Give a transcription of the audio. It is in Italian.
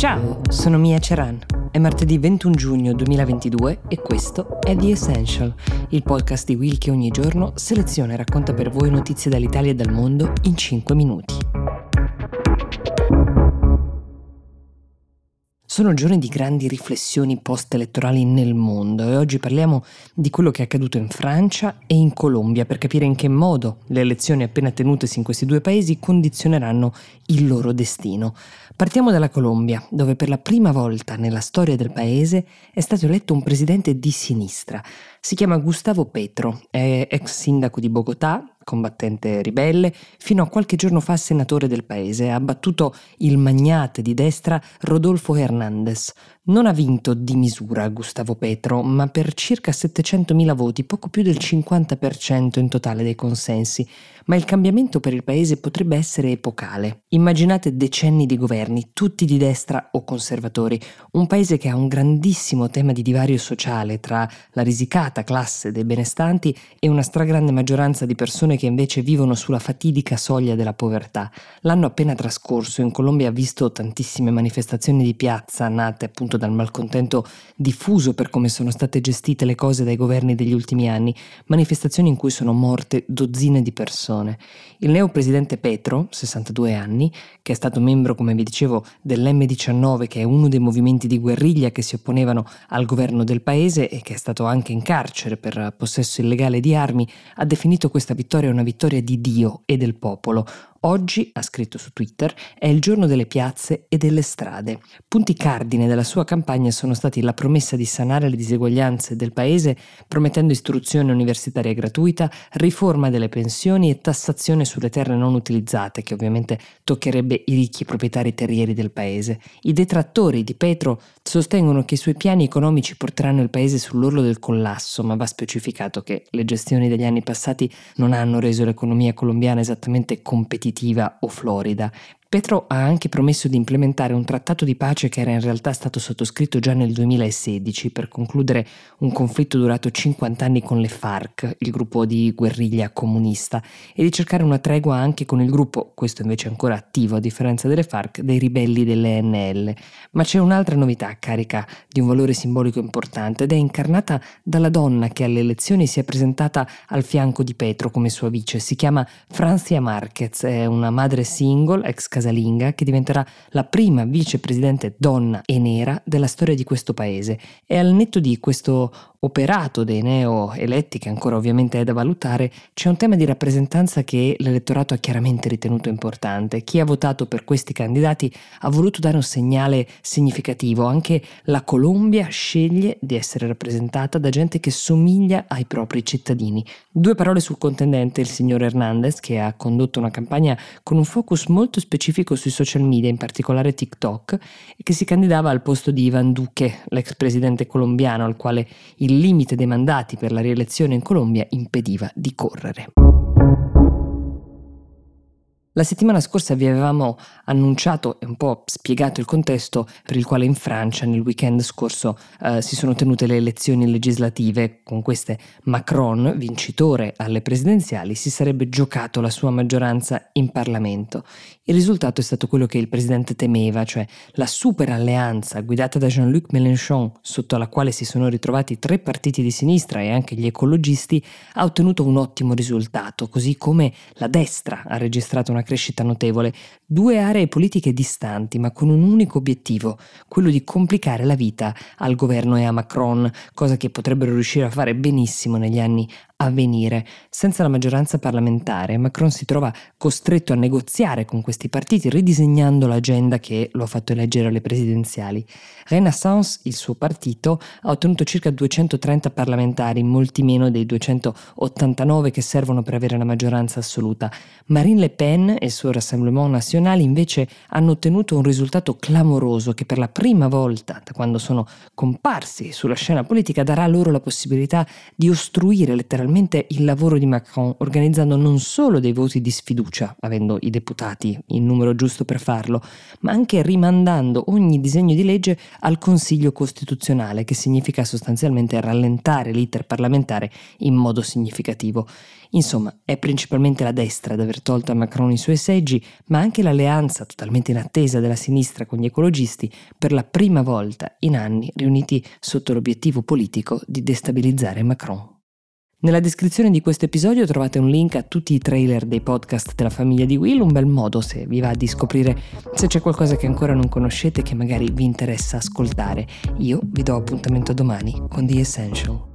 Ciao, sono Mia Ceran. È martedì 21 giugno 2022 e questo è The Essential, il podcast di Will che ogni giorno seleziona e racconta per voi notizie dall'Italia e dal mondo in 5 minuti. Sono giorni di grandi riflessioni post-elettorali nel mondo e oggi parliamo di quello che è accaduto in Francia e in Colombia per capire in che modo le elezioni appena tenutesi in questi due paesi condizioneranno il loro destino. Partiamo dalla Colombia, dove per la prima volta nella storia del paese è stato eletto un presidente di sinistra. Si chiama Gustavo Petro, è ex sindaco di Bogotà, combattente ribelle, fino a qualche giorno fa senatore del paese. Ha battuto il magnate di destra Rodolfo Hernández. Non ha vinto di misura Gustavo Petro, ma per circa 700.000 voti, poco più del 50% in totale dei consensi. Ma il cambiamento per il paese potrebbe essere epocale. Immaginate decenni di governi, tutti di destra o conservatori, un paese che ha un grandissimo tema di divario sociale tra la risicata classe dei benestanti e una stragrande maggioranza di persone che invece vivono sulla fatidica soglia della povertà. L'anno appena trascorso in Colombia ha visto tantissime manifestazioni di piazza nate appunto dal malcontento diffuso per come sono state gestite le cose dai governi degli ultimi anni, manifestazioni in cui sono morte dozzine di persone. Il neo presidente Petro, 62 anni, che è stato membro, come vi dicevo, dell'M19, che è uno dei movimenti di guerriglia che si opponevano al governo del paese e che è stato anche in carcere per possesso illegale di armi, ha definito questa vittoria una vittoria di Dio e del popolo, Oggi, ha scritto su Twitter, è il giorno delle piazze e delle strade. Punti cardine della sua campagna sono stati la promessa di sanare le diseguaglianze del paese, promettendo istruzione universitaria gratuita, riforma delle pensioni e tassazione sulle terre non utilizzate, che ovviamente toccherebbe i ricchi proprietari terrieri del paese. I detrattori di Petro sostengono che i suoi piani economici porteranno il paese sull'orlo del collasso, ma va specificato che le gestioni degli anni passati non hanno reso l'economia colombiana esattamente competitiva competitiva o florida, Petro ha anche promesso di implementare un trattato di pace che era in realtà stato sottoscritto già nel 2016 per concludere un conflitto durato 50 anni con le FARC, il gruppo di guerriglia comunista, e di cercare una tregua anche con il gruppo, questo invece ancora attivo a differenza delle FARC, dei ribelli dell'ENL. Ma c'è un'altra novità carica di un valore simbolico importante ed è incarnata dalla donna che alle elezioni si è presentata al fianco di Petro come sua vice. Si chiama Francia Marquez, è una madre single, ex casalinga, che diventerà la prima vicepresidente donna e nera della storia di questo paese. E al netto di questo operato dei neo eletti, che ancora ovviamente è da valutare, c'è un tema di rappresentanza che l'elettorato ha chiaramente ritenuto importante. Chi ha votato per questi candidati ha voluto dare un segnale significativo. Anche la Colombia sceglie di essere rappresentata da gente che somiglia ai propri cittadini. Due parole sul contendente, il signor Hernandez, che ha condotto una campagna con un focus molto specifico specifico sui social media, in particolare TikTok, che si candidava al posto di Ivan Duque, l'ex presidente colombiano, al quale il limite dei mandati per la rielezione in Colombia impediva di correre. La settimana scorsa vi avevamo annunciato e un po' spiegato il contesto per il quale in Francia nel weekend scorso eh, si sono tenute le elezioni legislative. Con queste Macron, vincitore alle presidenziali, si sarebbe giocato la sua maggioranza in Parlamento. Il risultato è stato quello che il presidente temeva, cioè la super alleanza guidata da Jean-Luc Mélenchon, sotto la quale si sono ritrovati tre partiti di sinistra e anche gli ecologisti, ha ottenuto un ottimo risultato, così come la destra ha registrato una una crescita notevole, due aree politiche distanti ma con un unico obiettivo, quello di complicare la vita al governo e a Macron, cosa che potrebbero riuscire a fare benissimo negli anni a venire. Senza la maggioranza parlamentare, Macron si trova costretto a negoziare con questi partiti, ridisegnando l'agenda che lo ha fatto eleggere alle presidenziali. Renaissance, il suo partito, ha ottenuto circa 230 parlamentari, molti meno dei 289 che servono per avere la maggioranza assoluta. Marine Le Pen e il suo Rassemblement National invece hanno ottenuto un risultato clamoroso che per la prima volta da quando sono comparsi sulla scena politica darà loro la possibilità di ostruire letteralmente letteralmente il lavoro di Macron, organizzando non solo dei voti di sfiducia, avendo i deputati in numero giusto per farlo, ma anche rimandando ogni disegno di legge al Consiglio Costituzionale, che significa sostanzialmente rallentare l'iter parlamentare in modo significativo. Insomma, è principalmente la destra ad aver tolto a Macron i suoi seggi, ma anche l'alleanza totalmente in attesa della sinistra con gli ecologisti, per la prima volta in anni riuniti sotto l'obiettivo politico di destabilizzare Macron. Nella descrizione di questo episodio trovate un link a tutti i trailer dei podcast della famiglia di Will, un bel modo se vi va di scoprire se c'è qualcosa che ancora non conoscete che magari vi interessa ascoltare. Io vi do appuntamento domani con The Essential.